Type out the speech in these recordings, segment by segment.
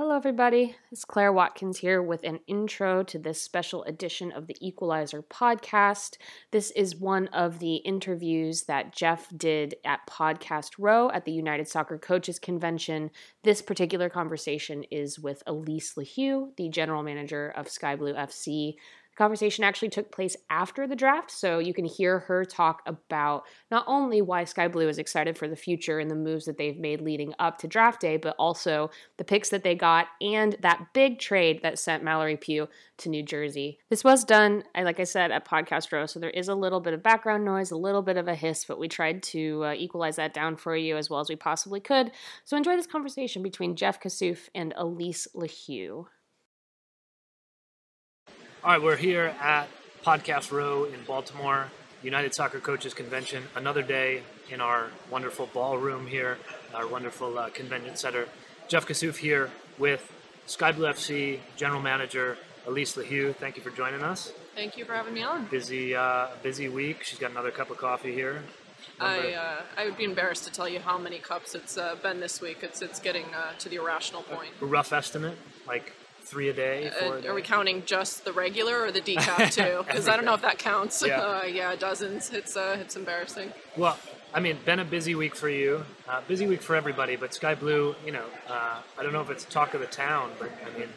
Hello, everybody. It's Claire Watkins here with an intro to this special edition of the Equalizer podcast. This is one of the interviews that Jeff did at Podcast Row at the United Soccer Coaches Convention. This particular conversation is with Alyse LaHue, the general manager of Sky Blue FC conversation actually took place after the draft, so you can hear her talk about not only why Sky Blue is excited for the future and the moves that they've made leading up to draft day, but also the picks that they got and that big trade that sent Mallory Pugh to New Jersey. This was done, like I said, at Podcast Row, so there is a little bit of background noise, a little bit of a hiss, but we tried to uh, equalize that down for you as well as we possibly could. So enjoy this conversation between Jeff Kassouf and Alyse LaHue. All right, we're here at Podcast Row in Baltimore, United Soccer Coaches Convention. Another day in our wonderful ballroom here, our wonderful uh, convention center. Jeff Kassouf here with Sky Blue FC General Manager Alyse LaHue. Thank you for joining us. Thank you for having me on. Busy, uh, busy week. She's got another cup of coffee here. I uh, I would be embarrassed to tell you how many cups it's uh, been this week. It's it's getting uh, to the irrational point. A rough estimate, like three a day. Uh, a day? are we counting just the regular or the decaf too? Because I don't know if that counts. Yeah. Uh, yeah, dozens. It's uh, it's embarrassing. Well, I mean, been a busy week for you, uh, busy week for everybody. But Sky Blue, you know, uh, I don't know if it's talk of the town, but I mean,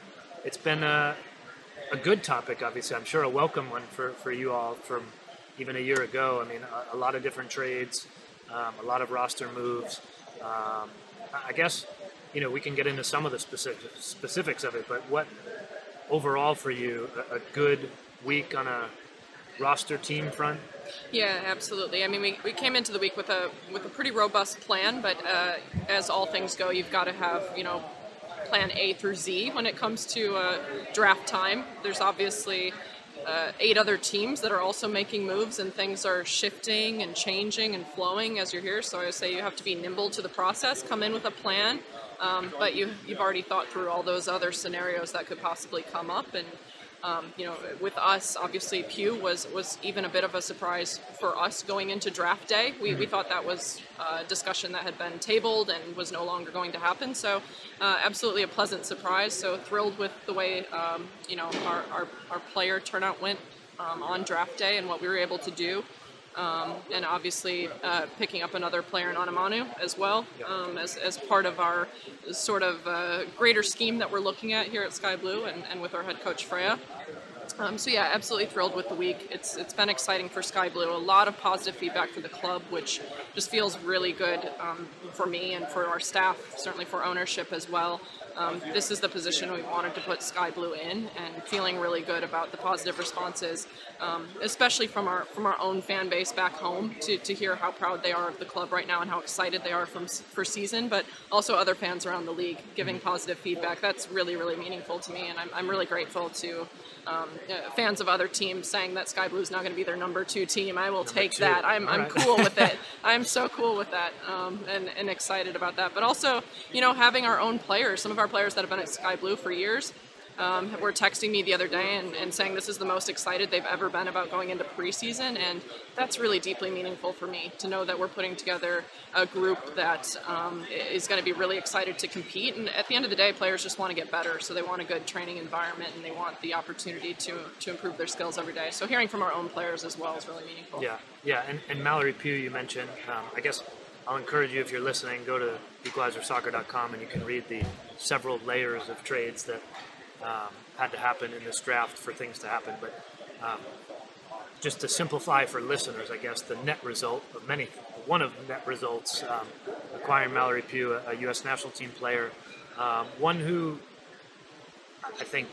it's been a, a good topic. Obviously, I'm sure a welcome one for, for you all from even a year ago. I mean, a, a lot of different trades, um, a lot of roster moves. Um, I I guess you know we can get into some of the specific, specifics of it, but what overall for you a, a good week on a roster team front? Yeah, absolutely. I mean, we, we came into the week with a with a pretty robust plan, but uh, as all things go, you've got to have you know plan A through Z when it comes to uh, draft time. There's obviously uh, eight other teams that are also making moves, and things are shifting and changing and flowing as you're here. So I would say you have to be nimble to the process, come in with a plan, um, but you you've already thought through all those other scenarios that could possibly come up and. Um, you know, with us, obviously Pugh was was even a bit of a surprise for us going into draft day. We, we thought that was a discussion that had been tabled and was no longer going to happen. So, uh, absolutely a pleasant surprise. So thrilled with the way um, you know our, our, our player turnout went um, on draft day and what we were able to do. Um, and obviously uh, picking up another player in Onumonu as well um, as, as part of our sort of uh, greater scheme that we're looking at here at Sky Blue and, and with our head coach Freya. Um, so yeah, absolutely thrilled with the week. It's it's been exciting for Sky Blue. A lot of positive feedback for the club, which just feels really good um, for me and for our staff. Certainly for ownership as well. Um, this is the position we wanted to put Sky Blue in, and feeling really good about the positive responses, um, especially from our from our own fan base back home to, to hear how proud they are of the club right now and how excited they are from for season, but also other fans around the league giving positive feedback. That's really really meaningful to me, and I'm, I'm really grateful to um, uh, fans of other teams saying that Sky Blue is now going to be their number two team. I will take two. that. I'm, I'm right. cool with it. I'm so cool with that um, and, and excited about that. But also, you know, having our own players, some of our players that have been at Sky Blue for years, um, were texting me the other day and, and saying this is the most excited they've ever been about going into preseason. And that's really deeply meaningful for me to know that we're putting together a group that um, is going to be really excited to compete. And at the end of the day, players just want to get better. So they want a good training environment and they want the opportunity to, to improve their skills every day. So hearing from our own players as well is really meaningful. Yeah, yeah, and, and Mallory Pugh, you mentioned. Um, I guess I'll encourage you if you're listening, go to equalizersoccer.com and you can read the several layers of trades that um, had to happen in this draft for things to happen. But um, just to simplify for listeners, I guess the net result of many, one of the net results, um, acquiring Mallory Pugh, a, a U.S. national team player, um, one who I think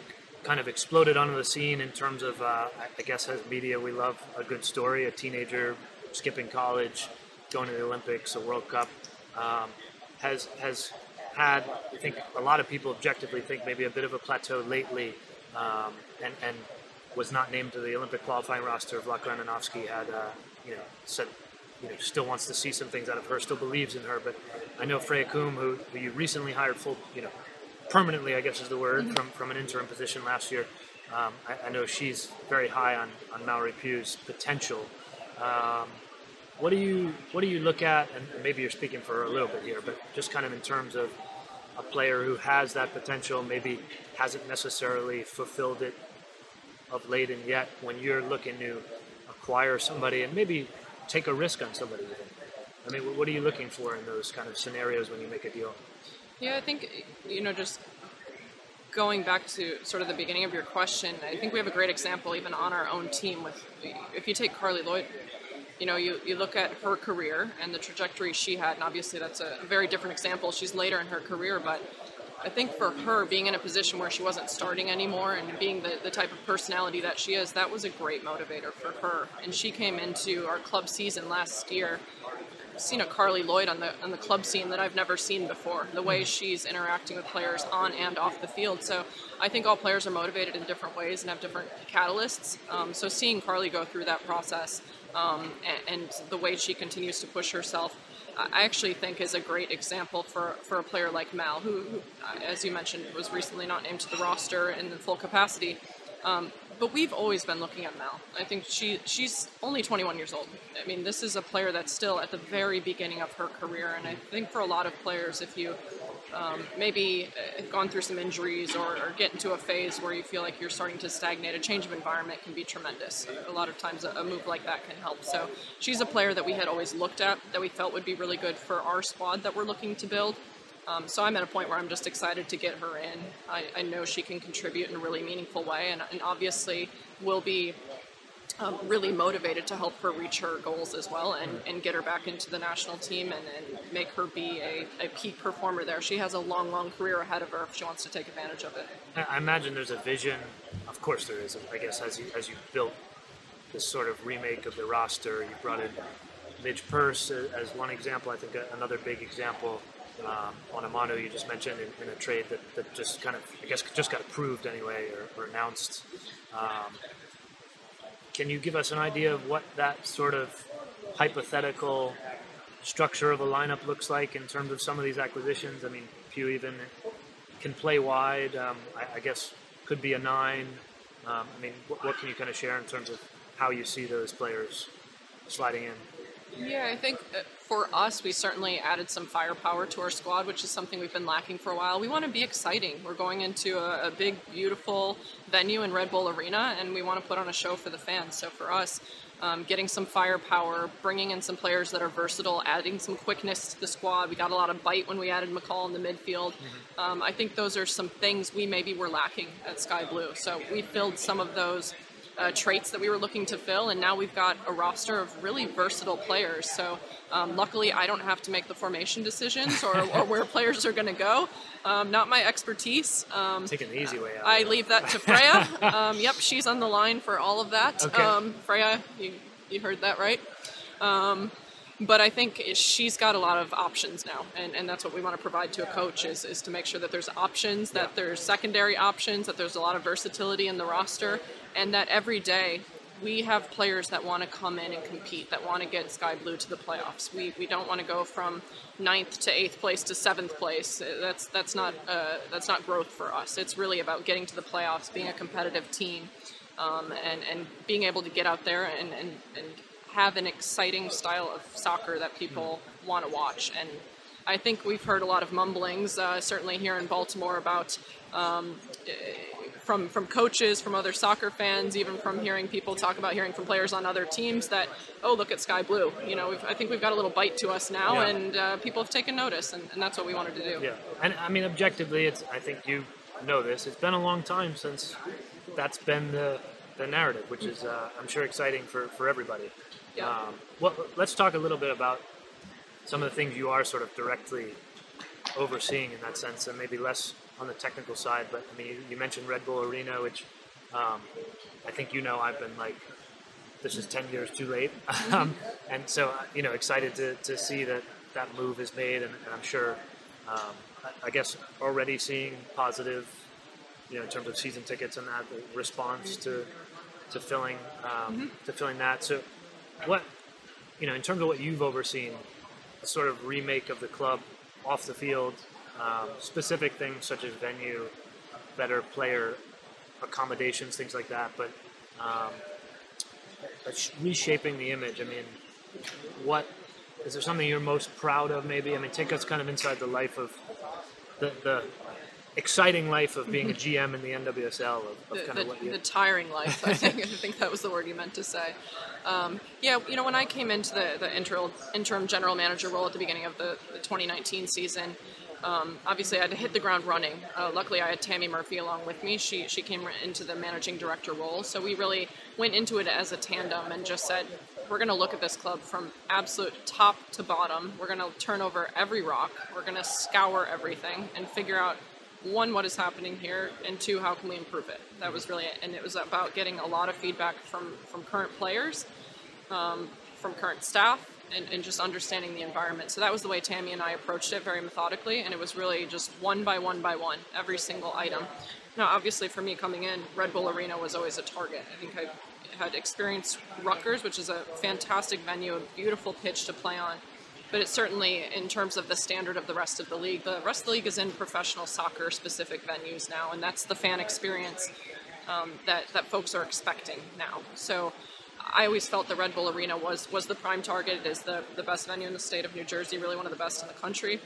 kind of exploded onto the scene in terms of, uh, I guess, as media, we love a good story. A teenager skipping college, going to the Olympics, a World Cup, um, has has had. I think a lot of people objectively think maybe a bit of a plateau lately, um, and and was not named to the Olympic qualifying roster. Vlatko Andonovski had, uh, you know, said you know, still wants to see some things out of her, still believes in her. But I know Freya Coombe, who, who you recently hired full, you know, permanently, I guess is the word, mm-hmm. from, from an interim position last year. Um, I, I, know she's very high on, on Mallory Pugh's potential. Um, what do you what do you look at, and maybe you're speaking for her a little bit here, but just kind of in terms of a player who has that potential, maybe hasn't necessarily fulfilled it of late and yet, when you're looking to acquire somebody and maybe take a risk on somebody. I mean, what are you looking for in those kind of scenarios when you make a deal? Yeah, I think you know just going back to sort of the beginning of your question, I think we have a great example even on our own team with if you take carly Lloyd, you know, you, you look at her career and the trajectory she had, and obviously that's a very different example. She's later in her career, but I think for her, being in a position where she wasn't starting anymore and being the, the type of personality that she is, that was a great motivator for her. And she came into our club season last year seen a Carly Lloyd on the on the club scene that I've never seen before. The way she's interacting with players on and off the field. So I think all players are motivated in different ways and have different catalysts. Um, so seeing Carly go through that process um, and, and, the way she continues to push herself I actually think is a great example for, for a player like Mal, who, who as you mentioned, was recently not named to the roster in the full capacity. Um, but we've always been looking at Mal. I think she she's only 21 years old. I mean, this is a player that's still at the very beginning of her career, and I think for a lot of players, if you um, maybe uh, gone through some injuries or, or, get into a phase where you feel like you're starting to stagnate, a change of environment can be tremendous. A lot of times, a, a move like that can help. So, she's a player that we had always looked at that we felt would be really good for our squad that we're looking to build. Um, so I'm at a point where I'm just excited to get her in. I, I know she can contribute in a really meaningful way, and, and obviously will be um, really motivated to help her reach her goals as well and, and get her back into the national team and, and make her be a, a, peak performer there. She has a long, long career ahead of her if she wants to take advantage of it. I imagine there's a vision. Of course, there is. I guess as you as you built this sort of remake of the roster, you brought in Midge Purce as one example. I think another big example um, Onumonu you just mentioned in, in, a trade that, that just kind of I guess just got approved anyway or, or announced. Um, can you give us an idea of what that sort of hypothetical structure of a lineup looks like in terms of some of these acquisitions? I mean, Pugh even can play wide. Um, I, I, guess could be a nine. Um, I mean, what, what, can you kind of share in terms of how you see those players sliding in? Yeah, I think for us, we certainly added some firepower to our squad, which is something we've been lacking for a while. We want to be exciting. We're going into a, a, big, beautiful venue in Red Bull Arena, and we want to put on a show for the fans. So for us, um, getting some firepower, bringing in some players that are versatile, adding some quickness to the squad. We got a lot of bite when we added McCall in the midfield. Mm-hmm. Um, I think those are some things we maybe were lacking at Sky Blue. So we filled some of those uh, traits that we were looking to fill, and now we've got a roster of really versatile players. So um, luckily, I don't have to make the formation decisions or, or where players are going to go. Um, not my expertise. Um, Taking the easy way out. I leave that to Freya. Um, yep, she's on the line for all of that. Okay. Um, Freya, you, you heard that right. But I think she's got a lot of options now, and, and that's what we want to provide to a coach is, is to make sure that there's options, that there's secondary options, that there's a lot of versatility in the roster, and that every day we have players that want to come in and compete, that want to get Sky Blue to the playoffs. We, we don't want to go from ninth to eighth place to seventh place. That's that's not uh, that's not growth for us. It's really about getting to the playoffs, being a competitive team, um, and and being able to get out there and, and, and have an exciting style of soccer that people want to watch. And I think we've heard a lot of mumblings, uh, certainly here in Baltimore, about um, from from coaches, from other soccer fans, even from hearing people talk about hearing from players on other teams that oh look at Sky Blue. You know, I think we've got a little bite to us now, yeah. and uh, people have taken notice, and, and, that's what we wanted to do. Yeah, and I mean objectively, it's I think you know this. It's been a long time since that's been the the narrative, which is uh, I'm sure exciting for for everybody. Yeah. Um, well, let's talk a little bit about some of the things you are sort of directly overseeing in that sense, and maybe less on the technical side. But I mean, you, you mentioned Red Bull Arena, which um, I think you know I've been like, this is ten years too late, um, and so uh, you know excited to, to see that that move is made, and, and I'm sure, um, I, I guess already seeing positive, you know, in terms of season tickets and that the response to to filling um, mm-hmm. to filling that. So, what you know, in terms of what you've overseen, a sort of remake of the club off the field, um, specific things such as venue, better player accommodations, things like that. But um, reshaping the image. I mean, what is there something you're most proud of? Maybe I mean, take us kind of inside the life of the, the exciting life of being a GM in the NWSL. Of, of the, kind of what you... the tiring life. I think I think that was the word you meant to say. Um, yeah, you know, when I came into the, the interim, interim general manager role at the beginning of the, the 2019 season, um, obviously I had to hit the ground running. Uh, luckily, I had Tammy Murphy along with me. She she came into the managing director role, so we really went into it as a tandem and just said, we're going to look at this club from absolute top to bottom. We're going to turn over every rock. We're going to scour everything and figure out one, what is happening here, and two, how can we improve it? That was really it. And it was about getting a lot of feedback from, from current players, um, from current staff, and, and, just understanding the environment. So that was the way Tammy and I approached it very methodically, and it was really just one by one by one, every single item. Now, obviously, for me coming in, Red Bull Arena was always a target. I think I had experienced Rutgers, which is a fantastic venue, a beautiful pitch to play on but it's certainly in terms of the standard of the rest of the league. The rest of the league is in professional soccer specific venues now, and that's the fan experience um, that that folks are expecting now. So. I always felt the Red Bull Arena was was the prime target. It is the, the best venue in the state of New Jersey, really one of the best in the country.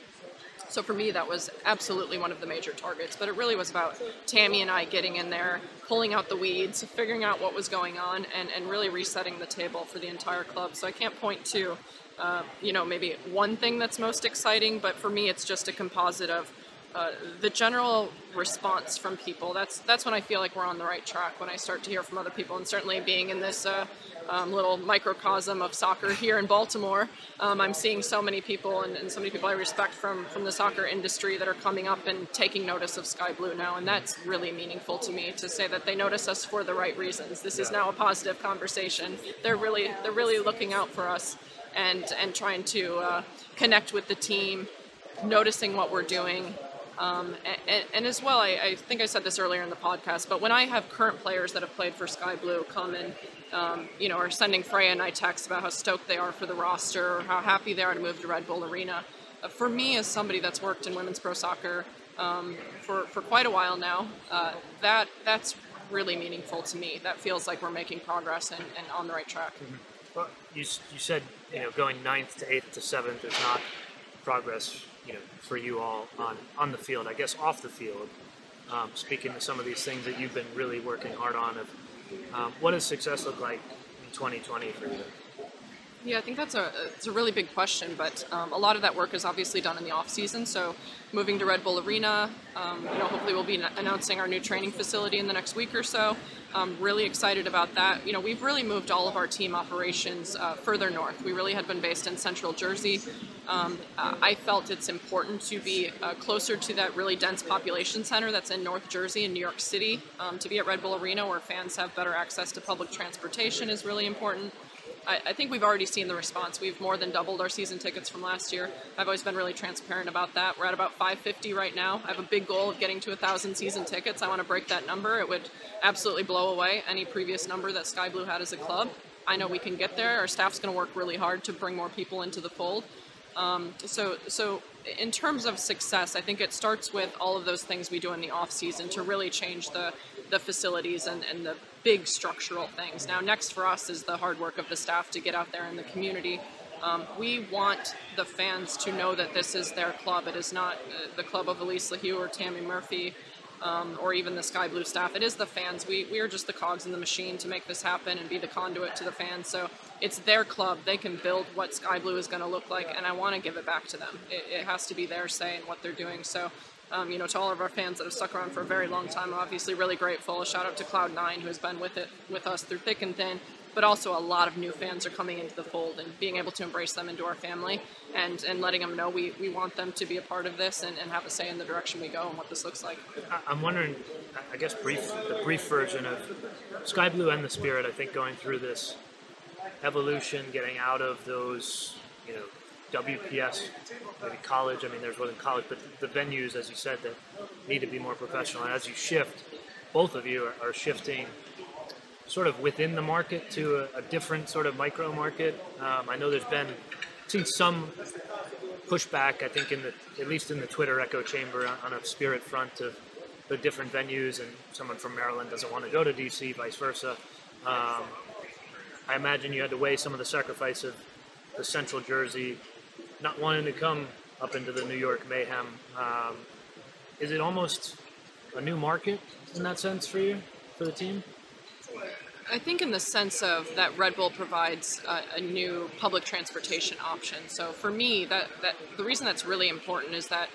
So for me, that was absolutely one of the major targets. But it really was about Tammy and I getting in there, pulling out the weeds, figuring out what was going on, and, and really resetting the table for the entire club. So I can't point to uh, you know, maybe one thing that's most exciting, but for me, it's just a composite of uh, the general response from people. That's that's when I feel like we're on the right track. When I start to hear from other people, and certainly being in this uh, um, little microcosm of soccer here in Baltimore, um, I'm seeing so many people and, and, so many people I respect from from the soccer industry that are coming up and taking notice of Sky Blue now, and that's really meaningful to me to say that they notice us for the right reasons. This is now a positive conversation. They're really they're really looking out for us and and trying to uh, connect with the team, noticing what we're doing. Um, and, and, as well, I, I, think I said this earlier in the podcast, but when I have current players that have played for Sky Blue come and um, you know are sending Freya and I texts about how stoked they are for the roster or how happy they are to move to Red Bull Arena, uh, for me as somebody that's worked in women's pro soccer um, for for quite a while now, uh, that that's really meaningful to me. That feels like we're making progress and, and on the right track. Mm-hmm. Well, you, you said you know going ninth to eighth to seventh is not progress you know for you all on on the field. I guess off the field, um, speaking to some of these things that you've been really working hard on. Of um, what does success look like in 2020 for you? Yeah, I think that's a it's a really big question, but um, a lot of that work is obviously done in the off season. So, moving to Red Bull Arena, um, you know, hopefully we'll be announcing our new training facility in the next week or so. I'm really excited about that. You know, we've really moved all of our team operations uh, further north. We really had been based in Central Jersey. Um, uh, I felt it's important to be uh, closer to that really dense population center that's in North Jersey and New York City. Um, to be at Red Bull Arena, where fans have better access to public transportation, is really important. I, I, think we've already seen the response. We've more than doubled our season tickets from last year. I've always been really transparent about that. We're at about 550 right now. I have a big goal of getting to 1,000 season tickets. I want to break that number. It would absolutely blow away any previous number that Sky Blue had as a club. I know we can get there. Our staff's going to work really hard to bring more people into the fold. Um, so, so in terms of success, I think it starts with all of those things we do in the off season to really change the the facilities and, and the big structural things. Now, next for us is the hard work of the staff to get out there in the community. Um, we want the fans to know that this is their club. It is not uh, the club of Alyse LaHue or Tammy Murphy um, or even the Sky Blue staff. It is the fans. We, we are just the cogs in the machine to make this happen and be the conduit to the fans. So it's their club. They can build what Sky Blue is going to look like, and I want to give it back to them. It, it has to be their say in what they're doing. So um, you know, to all of our fans that have stuck around for a very long time, I'm obviously really grateful. A shout out to Cloud9 who has been with it with us through thick and thin. but also a lot of new fans are coming into the fold and being able to embrace them into our family and, and letting them know we, we want them to be a part of this and, and have a say in the direction we go and what this looks like. I'm wondering, I guess, brief the brief version of Sky Blue and the Spirit. I think going through this evolution, getting out of those, you know, WPS, maybe college. I mean, there's one in college, but the venues, as you said, that need to be more professional. And as you shift, both of you are, are shifting sort of within the market to a, a different sort of micro market. Um, I know there's been seen some pushback. I think in the at least in the Twitter echo chamber on, on a spirit front of the different venues, and someone from Maryland doesn't want to go to DC, vice versa. Um, I imagine you had to weigh some of the sacrifice of the Central Jersey not wanting to come up into the New York mayhem. Um, is it almost a new market in that sense for you, for the team? I think in the sense of that Red Bull provides a, a, new public transportation option. So for me, that, that the reason that's really important is that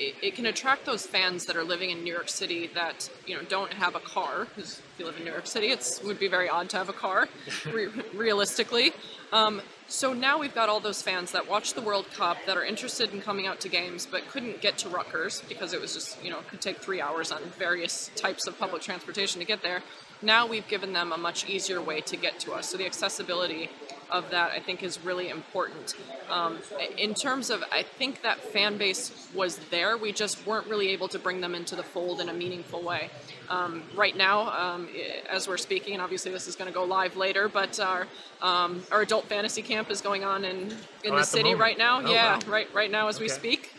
it, it, can attract those fans that are living in New York City that you know don't have a car. Because if you live in New York City, it would be very odd to have a car, re- realistically. Um, so now we've got all those fans that watch the World Cup that are interested in coming out to games but couldn't get to Rutgers because it was just, you know, could take three hours on various types of public transportation to get there. Now we've given them a much easier way to get to us. So the accessibility of that I think is really important. Um, in terms of, I think that fan base was there. We just weren't really able to bring them into the fold in a meaningful way. Um, right now, um, as we're speaking, and obviously this is going to go live later, but our um, our adult fantasy camp is going on in in oh, the city the right now. Oh, yeah, wow. right right now as okay. we speak.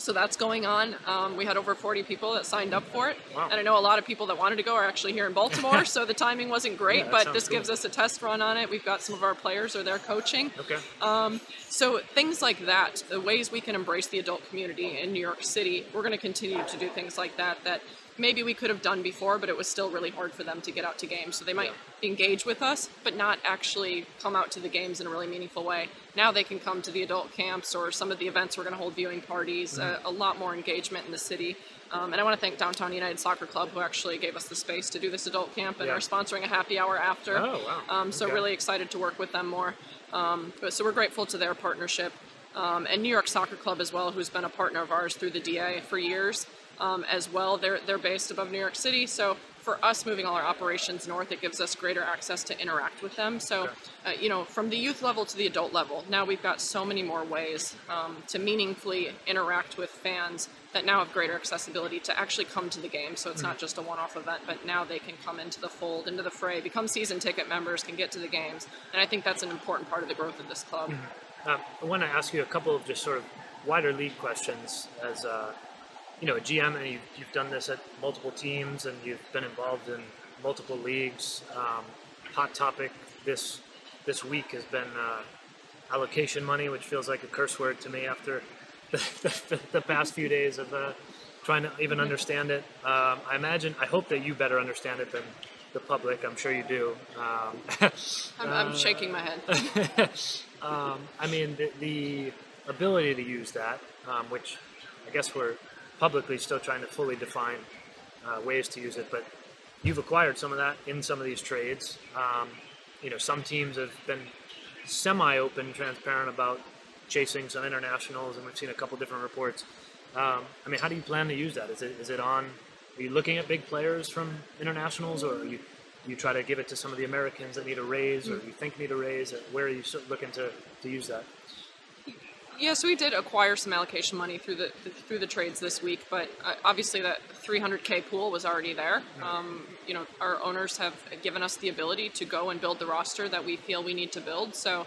So that's going on. Um, we had over 40 people that signed up for it. Wow. And I know a lot of people that wanted to go are actually here in Baltimore, so the timing wasn't great, Yeah, but this cool. gives us a test run on it. We've got some of our players are there coaching. Okay. Um, so things like that, the ways we can embrace the adult community in New York City, we're going to continue to do things like that that maybe we could have done before, but it was still really hard for them to get out to games. So they might engage with us, but not actually come out to the games in a really meaningful way. Now they can come to the adult camps or some of the events we're going to hold viewing parties, Mm-hmm. uh, a lot more engagement in the city. Um, and I want to thank Downtown United Soccer Club, who actually gave us the space to do this adult camp and Yeah. are sponsoring a happy hour after. Oh, wow. Um, so Okay. really excited to work with them more. Um, but so we're grateful to their partnership. Um, and New York Soccer Club as well, who's been a partner of ours through the DA for years um, as well. They're, they're based above New York City. So for us moving all our operations north, it gives us greater access to interact with them. So, uh, you know, from the youth level to the adult level, now we've got so many more ways um, to meaningfully interact with fans that now have greater accessibility to actually come to the game. So it's not just a one off event, but now they can come into the fold, into the fray, become season ticket members, can get to the games. And I think that's an important part of the growth of this club. Um, I want to ask you a couple of just sort of wider league questions as uh, you know a GM, and you've, you've done this at multiple teams, and you've been involved in multiple leagues. Um, hot topic this this week has been uh, allocation money, which feels like a curse word to me after the, the, the past few days of uh, trying to even understand it. Um, I imagine, I hope that you better understand it than the public. I'm sure you do. Um, I'm, I'm uh, shaking my head. um, I mean, the, the ability to use that, um, which I guess we're publicly still trying to fully define uh, ways to use it, but you've acquired some of that in some of these trades. Um, you know, some teams have been semi-open, transparent about chasing some internationals, and we've seen a couple different reports. Um, I mean, how do you plan to use that? Is it is it on? Are you looking at big players from internationals, or are you you try to give it to some of the Americans that need a raise, or you think need a raise? Where are you looking to, to use that? Yeah, so we did acquire some allocation money through the through the trades this week, but uh, obviously that 300k pool was already there. Um, you know, our owners have given us the ability to go and build the roster that we feel we need to build. So uh,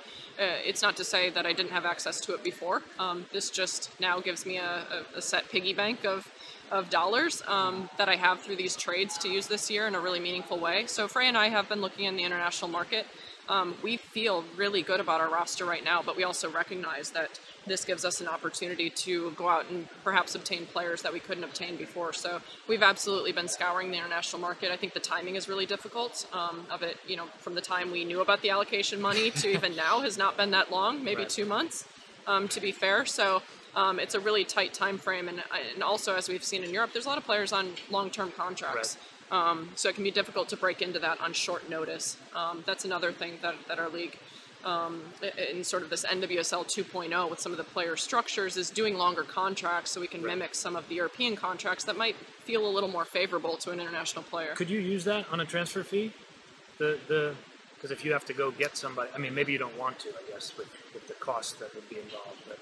it's not to say that I didn't have access to it before. Um, this just now gives me a, a, a set piggy bank of of dollars um, that I have through these trades to use this year in a really meaningful way. So Frey and I have been looking in the international market. Um, we feel really good about our roster right now, but we also recognize that this gives us an opportunity to go out and perhaps obtain players that we couldn't obtain before. So we've absolutely been scouring the international market. I think the timing is really difficult um, of it. You know, from the time we knew about the allocation money to even now has not been that long, maybe Right. two months, um, to be fair. So um, it's a really tight time frame, and, and also as we've seen in Europe, there's a lot of players on long-term contracts. Um, so it can be difficult to break into that on short notice. Um, that's another thing that, that our league, um, in sort of this NWSL 2.0 with some of the player structures, is doing longer contracts so we can Right. mimic some of the European contracts that might feel a little more favorable to an international player. Could you use that on a transfer fee? The the because if you have to go get somebody, I mean, maybe you don't want to, I guess, with, with the cost that would be involved. But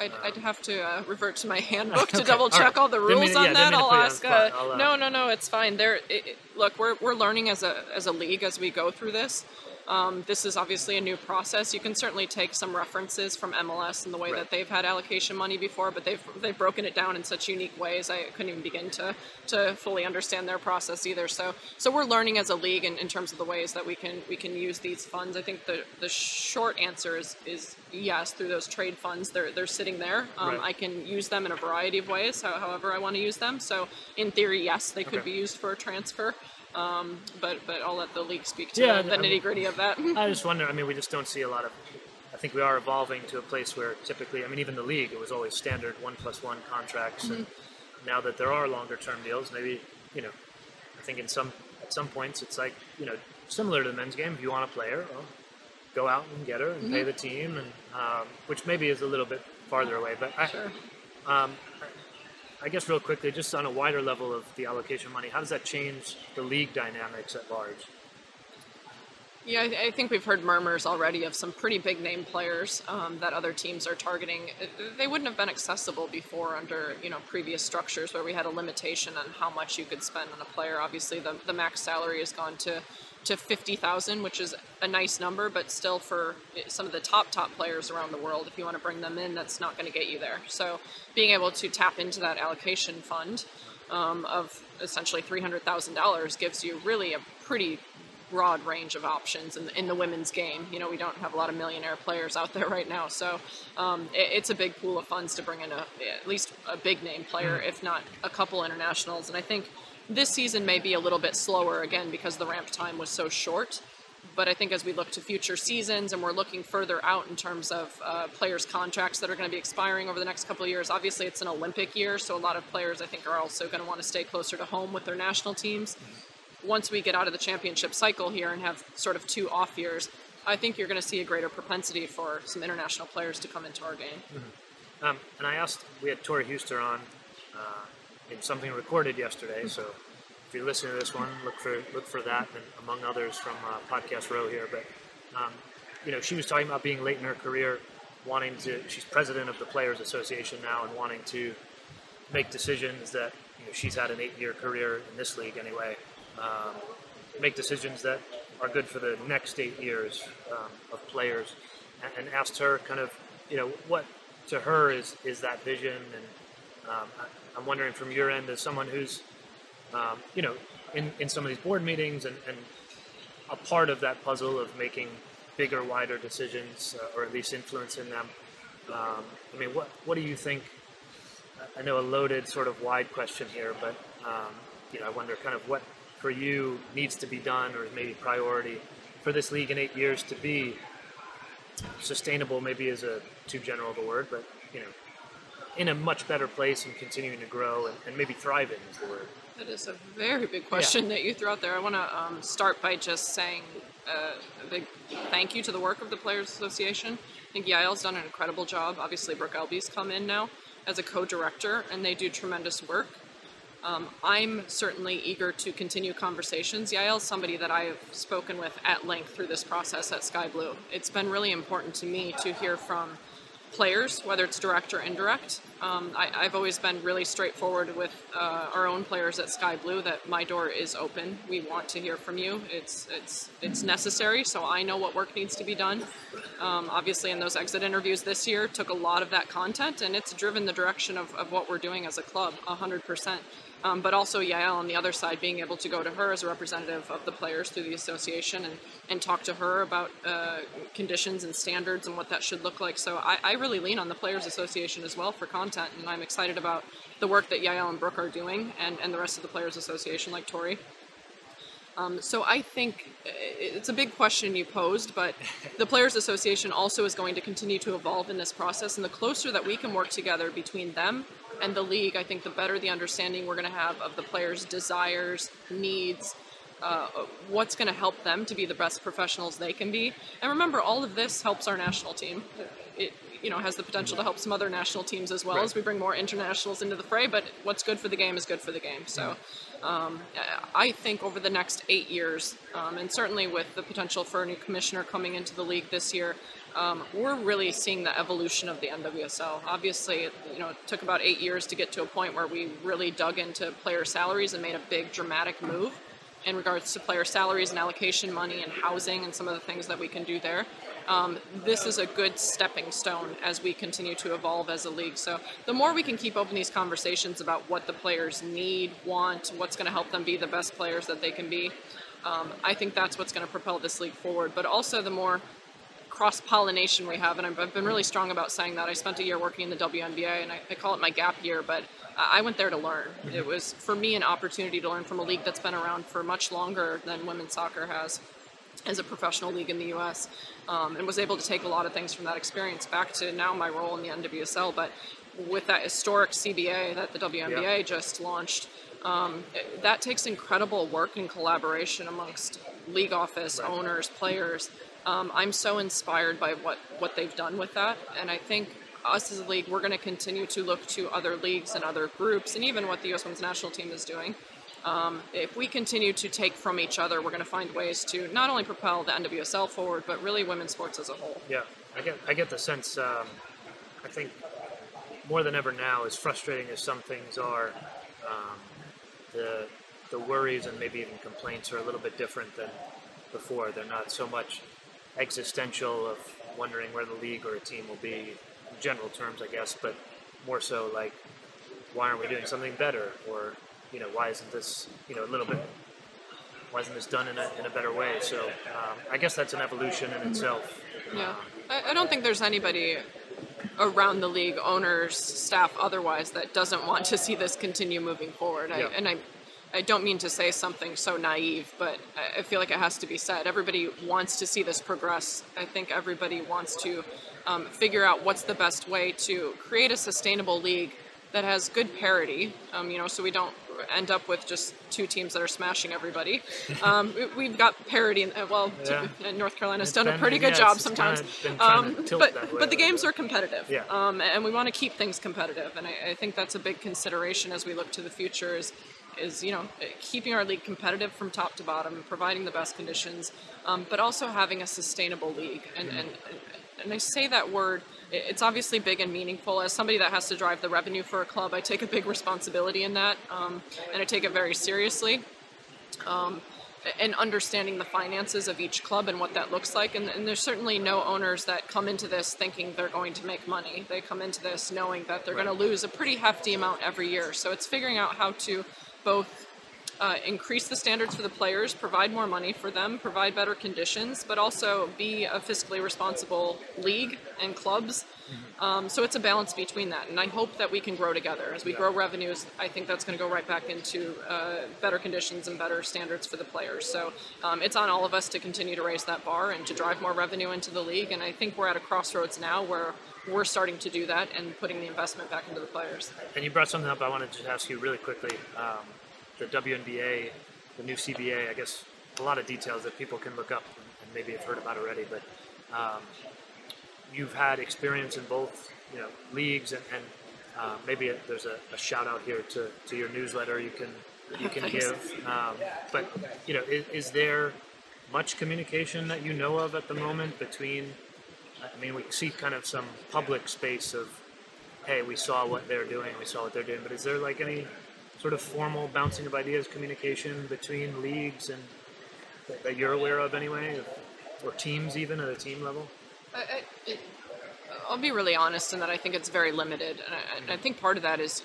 I'd, I'd have to uh, revert to my handbook to double check right. all the Didn't mean rules on yeah, that. didn't mean to I'll put you on ask. Uh. I'll, uh, no, no, no, it's fine. There, it, it- look, we're, we're learning as a as a league as we go through this. Um, this is obviously a new process. You can certainly take some references from MLS and the way Right. that they've had allocation money before, but they've they've broken it down in such unique ways. I couldn't even begin to to fully understand their process either. So so we're learning as a league in, in terms of the ways that we can we can use these funds. I think the the short answer is is yes through those trade funds. They're they're sitting there. Um, Right. I can use them in a variety of ways, however I want to use them. So in theory, yes, they could Okay. be used for a transfer. Um, but but I'll let the league speak to Yeah, the mean- nitty gritty of that. I just wonder. I mean, we just don't see a lot of. I think we are evolving to a place where typically, I mean, even the league, it was always standard one plus one contracts, and now that there are longer term deals, maybe you know, I think in some at some points it's like you know similar to the men's game. If you want a player, well, go out and get her and pay the team, and um, which maybe is a little bit farther away. But I, Sure. um, I guess real quickly, just on a wider level of the allocation money, how does that change the league dynamics at large? Yeah, I, I think we've heard murmurs already of some pretty big name players um, that other teams are targeting. Uh, They wouldn't have been accessible before under you know previous structures where we had a limitation on how much you could spend on a player. Obviously, the, the max salary has gone to to fifty thousand, which is a nice number, but still for some of the top top players around the world, if you want to bring them in, that's not going to get you there. So, being able to tap into that allocation fund um, of essentially three hundred thousand dollars gives you really a pretty broad range of options in the, in the women's game. You know, we don't have a lot of millionaire players out there right now, so um, it, it's a big pool of funds to bring in a, at least a big name player, if not a couple internationals. And I think this season may be a little bit slower again because the ramp time was so short. But I think as we look to future seasons and we're looking further out in terms of uh, players' contracts that are going to be expiring over the next couple of years, obviously it's an Olympic year, so a lot of players I think are also going to want to stay closer to home with their national teams once we get out of the championship cycle here and have sort of two off years, I think you're going to see a greater propensity for some international players to come into our game. Um, and I asked, we had Tori Huster on uh, in something recorded yesterday. So if you're listening to this one, look for look for that, and among others from uh, Podcast Row here. But um, you know, she was talking about being late in her career, wanting to. She's president of the Players Association now, and wanting to make decisions that you know, she's had an eight-year career in this league anyway. Um, make decisions that are good for the next eight years um, of players, and, and asked her kind of, you know, what to her is is that vision, and um, I'm wondering from your end as someone who's, um, you know, in, in some of these board meetings and, and a part of that puzzle of making bigger, wider decisions, uh, or at least influencing them. Um, I mean, what what do you think? I know a loaded, sort of wide question here, but um, you know, I wonder kind of what for you needs to be done, or maybe priority for this league in eight years to be sustainable. Maybe is a too general of a word, but you know, in a much better place and continuing to grow and, and maybe thriving is the word. That is a very big question that you threw out there. I want to um, start by just saying uh, a big thank you to the work of the Players Association. I think Yael's done an incredible job. Obviously, Brooke Elby's come in now as a co-director, and they do tremendous work. Um, I'm certainly eager to continue conversations. Yael's somebody that I have spoken with at length through this process at Sky Blue. It's been really important to me to hear from players, whether it's direct or indirect. Um, I, I've always been really straightforward with uh, our own players at Sky Blue that my door is open. We want to hear from you. It's it's it's necessary, so I know what work needs to be done. Um, obviously, in those exit interviews this year, took a lot of that content, and it's driven the direction of, of what we're doing as a club, hundred percent. Um, but also Yael on the other side, being able to go to her as a representative of the players through the association and, and talk to her about uh, conditions and standards and what that should look like. So I, I really lean on the Players Association as well for content, and I'm excited about the work that Yael and Brooke are doing and, and the rest of the Players Association, like Tori. Um, so I think uh, it's a big question you posed, but the Players Association also is going to continue to evolve in this process. And the closer that we can work together between them and the league, I think the better the understanding we're going to have of the players' desires, needs, uh, what's going to help them to be the best professionals they can be. And remember, all of this helps our national team. It you know has the potential to help some other national teams as well right. as we bring more internationals into the fray. But what's good for the game is good for the game. So. Um, I think over the next eight years, um, and certainly with the potential for a new commissioner coming into the league this year, um, we're really seeing the evolution of the NWSL. Obviously, you know, it took about eight years to get to a point where we really dug into player salaries and made a big dramatic move in regards to player salaries and allocation money and housing and some of the things that we can do there. Um, this is a good stepping stone as we continue to evolve as a league. So the more we can keep open these conversations about what the players need, want, what's going to help them be the best players that they can be, um, I think that's what's going to propel this league forward. But also the more cross pollination we have, and I've been really strong about saying that. I spent a year working in the WNBA, and I, I call it my gap year, but I went there to learn. It was for me an opportunity to learn from a league that's been around for much longer than women's soccer has as a professional league in the U.S. Um, and was able to take a lot of things from that experience back to now my role in the NWSL. But with that historic CBA that the WNBA yeah. just launched, um, that takes incredible work and collaboration amongst league office, right. owners, players. Um, I'm so inspired by what, what they've done with that. And I think us as a league, we're going to continue to look to other leagues and other groups, and even what the U.S. Women's National Team is doing. Um, if we continue to take from each other, we're going to find ways to not only propel the NWSL forward, but really women's sports as a whole. Yeah, I get, I get the sense. Um, I think more than ever now, as frustrating as some things are, um, the the worries and maybe even complaints are a little bit different than before. They're not so much existential of wondering where the league or a team will be in general terms, I guess, but more so like, why aren't we doing something better? Or, you know, why isn't this, you know, a little bit, why isn't this done in a, in a better way? So um, I guess that's an evolution in itself. Yeah. I, I don't think there's anybody around the league, owners, staff, otherwise, that doesn't want to see this continue moving forward. I, and I I don't mean to say something so naive, but I feel like it has to be said. Everybody wants to see this progress. I think everybody wants to um, figure out what's the best way to create a sustainable league that has good parity. Um, you know, so we don't end up with just two teams that are smashing everybody. Um, we've got parity. In, uh, well, yeah. North Carolina's it's done been, a pretty good job sometimes. Um, but but the games are competitive. Yeah. Um, and we want to keep things competitive. And I, I, think that's a big consideration as we look to the future. Is is you know keeping our league competitive from top to bottom, providing the best conditions, um, but also having a sustainable league. And, and and I say that word. It's obviously big and meaningful. As somebody that has to drive the revenue for a club, I take a big responsibility in that, um, and I take it very seriously. Um, and understanding the finances of each club and what that looks like. And, and, there's certainly no owners that come into this thinking they're going to make money. They come into this knowing that they're right. going to lose a pretty hefty amount every year. So it's figuring out how to both uh, increase the standards for the players, provide more money for them, provide better conditions, but also be a fiscally responsible league and clubs. Mm-hmm. Um, so it's a balance between that, and I hope that we can grow together. As we grow revenues, I think that's going to go right back into uh, better conditions and better standards for the players. So um, it's on all of us to continue to raise that bar and to drive more revenue into the league. And I think we're at a crossroads now where we're starting to do that and putting the investment back into the players. And you brought something up I wanted to ask you really quickly. Um, the WNBA, the new CBA, I guess a lot of details that people can look up and maybe have heard about already, but um, you've had experience in both you know leagues and, and uh, maybe a, there's a, a, shout out here to, to your newsletter you can you can give. Um, but you know, is, is there much communication that you know of at the moment between I mean, we see kind of some public space of, hey, we saw what they're doing, we saw what they're doing, but is there like any sort of formal bouncing of ideas, communication between leagues and that, that you're aware of anyway, or teams even at a team level? I, will be really honest in that I think it's very limited, and I, and I mm. think part of that is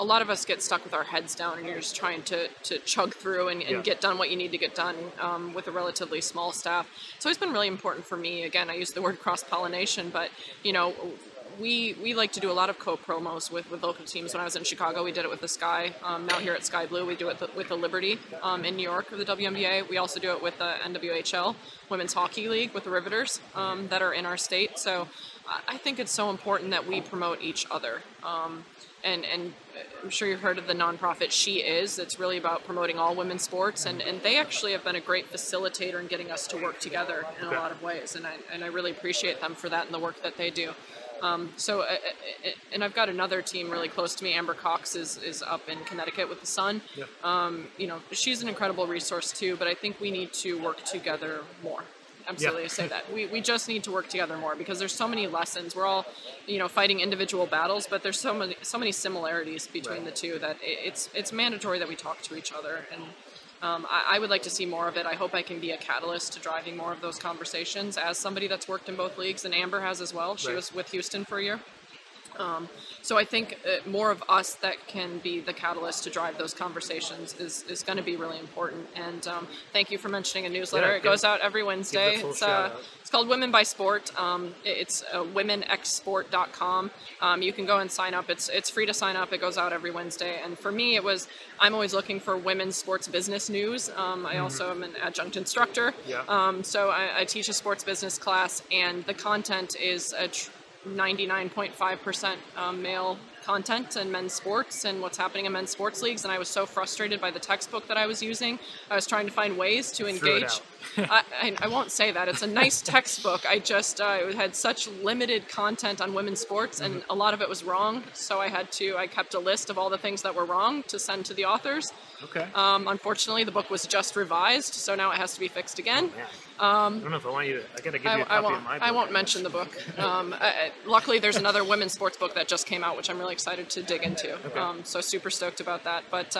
a lot of us get stuck with our heads down and you're just trying to, to chug through and, and yeah. get done what you need to get done um, with a relatively small staff. It's always been really important for me. Again, I use the word cross pollination, but you know, we we like to do a lot of co-promos with, with local teams. When I was in Chicago, we did it with the Sky. Um, now here at Sky Blue, we do it th- with the Liberty um, in New York of the WNBA. We also do it with the NWHL Women's Hockey League with the Riveters um, that are in our state. So I- I think it's so important that we promote each other. Um, and and I'm sure you've heard of the nonprofit She Is. It's really about promoting all women's sports, and, and they actually have been a great facilitator in getting us to work together in a lot of ways, and I and I really appreciate them for that and the work that they do. Um, so, uh, uh, and I've got another team really close to me. Amber Cox is, is up in Connecticut with the Sun. Yeah. Um, you know, she's an incredible resource too, but I think we need to work together more. Absolutely, Yeah. Say that. We, we just need to work together more because there's so many lessons. We're all, you know, fighting individual battles, but there's so many so many similarities between Right. the two that it, it's it's mandatory that we talk to each other. And um, I, I would like to see more of it. I hope I can be a catalyst to driving more of those conversations as somebody that's worked in both leagues, and Amber has as well. She Right. was with Houston for a year. Um, so I think uh, more of us that can be the catalyst to drive those conversations is, is going to be really important. And um, thank you for mentioning a newsletter. Yeah, it goes out every Wednesday. It's, uh, it's called Women by Sport. Um, it's uh, womenexsport.com. Um, you can go and sign up. It's it's free to sign up. It goes out every Wednesday. And for me, it was I'm always looking for women's sports business news. Um, I also am an adjunct instructor. Mm-hmm. Yeah. Um, so I, I teach a sports business class, and the content is a tr- 99.5% um, male content in men's sports and what's happening in men's sports leagues. And I was so frustrated by the textbook that I was using. I was trying to find ways to engage. I, I, I won't say that. It's a nice textbook. I just uh, had such limited content on women's sports, and a lot of it was wrong. So I had to. I kept a list of all the things that were wrong to send to the authors. Okay. Um, unfortunately, the book was just revised, so now it has to be fixed again. Man. I don't know if I want you to. I gotta give I, you a I copy won't. of my book. I won't mention the book. Um, I, I- luckily, there's another women's sports book that just came out, which I'm really excited to dig into. Um, so super stoked about that. But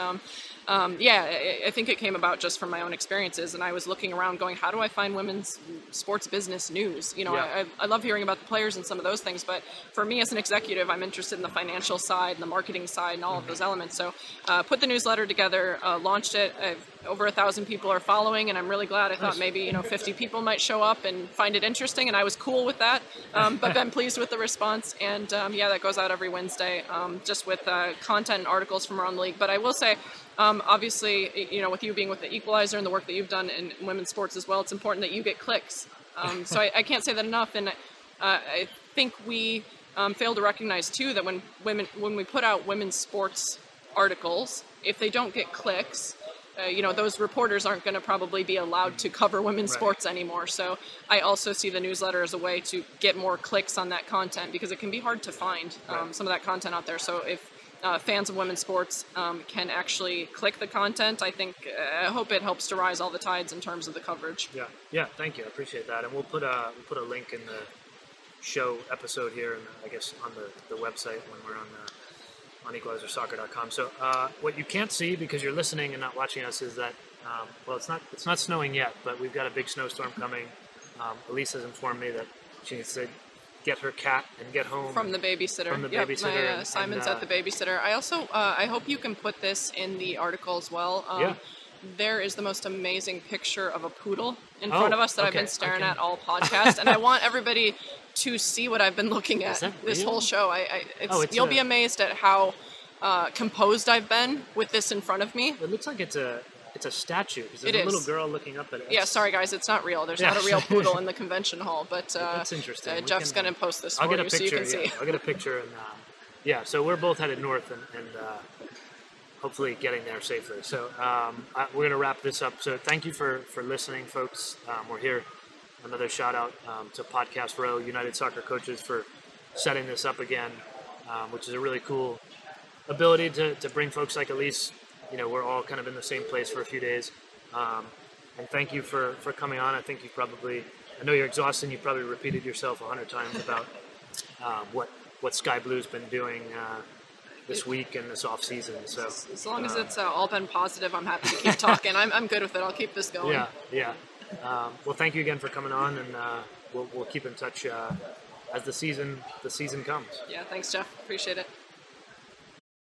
um, yeah, I, I think it came about just from my own experiences, and I was looking around, going, "How do I find women's sports business news?" You know, Yeah. I, I love hearing about the players and some of those things, but for me as an executive, I'm interested in the financial side and the marketing side and all of those elements. So, uh, put the newsletter together, uh, launched it. I've, over a thousand people are following, and I'm really glad. I thought maybe you know 50 people might show up and find it interesting, and I was cool with that. Um, but been pleased with the response, and um, yeah, that goes out every Wednesday, um, just with uh, content and articles from around the league. But I will say. Um, obviously, you know, with you being with the Equalizer and the work that you've done in women's sports as well, it's important that you get clicks. Um, so I, I can't say that enough, and uh, I think we um, fail to recognize too that when women when we put out women's sports articles, if they don't get clicks, uh, you know those reporters aren't going to probably be allowed to cover women's Right. sports anymore. So I also see the newsletter as a way to get more clicks on that content because it can be hard to find um, Right. some of that content out there. So if uh, fans of women's sports um, can actually click the content, I think uh, I hope it helps to rise all the tides in terms of the coverage. Yeah, yeah. Thank you. I appreciate that. And we'll put a we'll put a link in the show episode here, and I guess on the, the website when we're on the on equalizersoccer.com. So uh, what you can't see because you're listening and not watching us is that um, well, it's not it's not snowing yet, but we've got a big snowstorm coming. Um, Alyse has informed me that she needs to get her cat and get home From the babysitter. From the Yep, babysitter My, uh, and- Simon's and, at the babysitter. I also, uh, I hope you can put this in the article as well. Um, Yeah. There is the most amazing picture of a poodle in Oh, front of us that I've been staring okay. at all podcast, and I want everybody to see what I've been looking at this whole show. I, I it's, Oh, it's you'll a- be amazed at how uh, composed I've been with this in front of me. It looks like it's a it's a statue. 'cause It a little is. girl looking up at it. Yeah, sorry guys, it's not real. There's Yeah. not a real poodle in the convention hall, but uh, That's interesting. uh, Jeff's gonna post this I'll for get a you so you can yeah, see. I'll get a picture and um, yeah. So we're both headed north and, and uh, hopefully getting there safely. So um, I, we're gonna wrap this up. So thank you for for listening, folks. Um, we're here. Another shout out um, to Podcast Row United Soccer Coaches for setting this up again, um, which is a really cool ability to, to bring folks like Alyse. You know, we're all kind of in the same place for a few days. Um, and thank you for, for coming on. I think you probably, I know you're exhausted. And You probably repeated yourself a hundred times about um, what what Sky Blue's been doing uh, this week and this off season. So As long as uh, it's uh, all been positive, I'm happy to keep talking. I'm, I'm good with it. I'll keep this going. yeah, yeah. Um, well, thank you again for coming on, and uh, we'll, we'll keep in touch uh, as the season the season comes. Yeah, thanks, Jeff. Appreciate it.